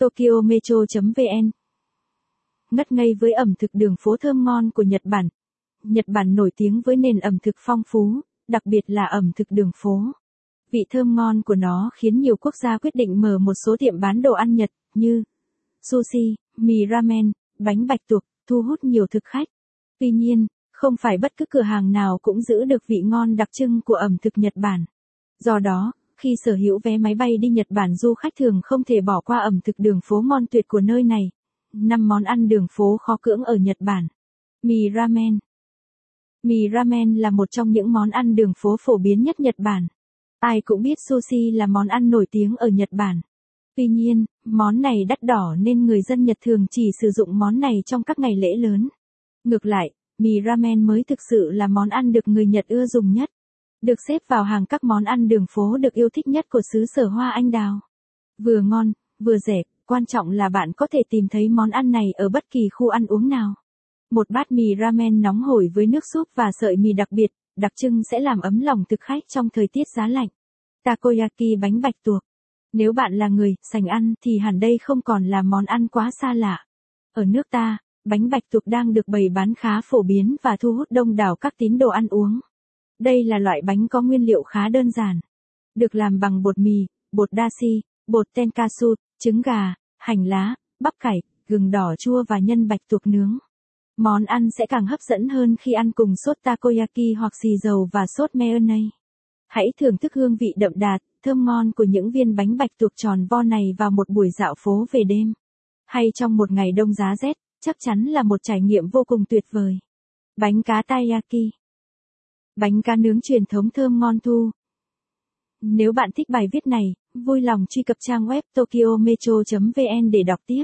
Tokyo Metro.vn Ngất ngây với ẩm thực đường phố thơm ngon của Nhật Bản. Nhật Bản nổi tiếng với nền ẩm thực phong phú, đặc biệt là ẩm thực đường phố. Vị thơm ngon của nó khiến nhiều quốc gia quyết định mở một số tiệm bán đồ ăn Nhật, như sushi, mì ramen, bánh bạch tuộc, thu hút nhiều thực khách. Tuy nhiên, không phải bất cứ cửa hàng nào cũng giữ được vị ngon đặc trưng của ẩm thực Nhật Bản. Do đó, khi sở hữu vé máy bay đi Nhật Bản du khách thường không thể bỏ qua ẩm thực đường phố ngon tuyệt của nơi này. 5 món ăn đường phố khó cưỡng ở Nhật Bản. Mì ramen. Mì ramen là một trong những món ăn đường phố phổ biến nhất Nhật Bản. Ai cũng biết sushi là món ăn nổi tiếng ở Nhật Bản. Tuy nhiên, món này đắt đỏ nên người dân Nhật thường chỉ sử dụng món này trong các ngày lễ lớn. Ngược lại, mì ramen mới thực sự là món ăn được người Nhật ưa dùng nhất. Được xếp vào hàng các món ăn đường phố được yêu thích nhất của xứ sở hoa anh đào. Vừa ngon, vừa rẻ, quan trọng là bạn có thể tìm thấy món ăn này ở bất kỳ khu ăn uống nào. Một bát mì ramen nóng hổi với nước súp và sợi mì đặc biệt, đặc trưng sẽ làm ấm lòng thực khách trong thời tiết giá lạnh. Takoyaki bánh bạch tuộc. Nếu bạn là người sành ăn thì hẳn đây không còn là món ăn quá xa lạ. Ở nước ta, bánh bạch tuộc đang được bày bán khá phổ biến và thu hút đông đảo các tín đồ ăn uống. Đây là loại bánh có nguyên liệu khá đơn giản. Được làm bằng bột mì, bột dashi, bột tenkasu, trứng gà, hành lá, bắp cải, gừng đỏ chua và nhân bạch tuộc nướng. Món ăn sẽ càng hấp dẫn hơn khi ăn cùng sốt takoyaki hoặc xì dầu và sốt mayonnaise. Hãy thưởng thức hương vị đậm đà, thơm ngon của những viên bánh bạch tuộc tròn vo này vào một buổi dạo phố về đêm. Hay trong một ngày đông giá rét, chắc chắn là một trải nghiệm vô cùng tuyệt vời. Bánh cá taiyaki Bánh cá nướng truyền thống thơm ngon thu. Nếu bạn thích bài viết này, vui lòng truy cập trang web tokyometro.vn để đọc tiếp.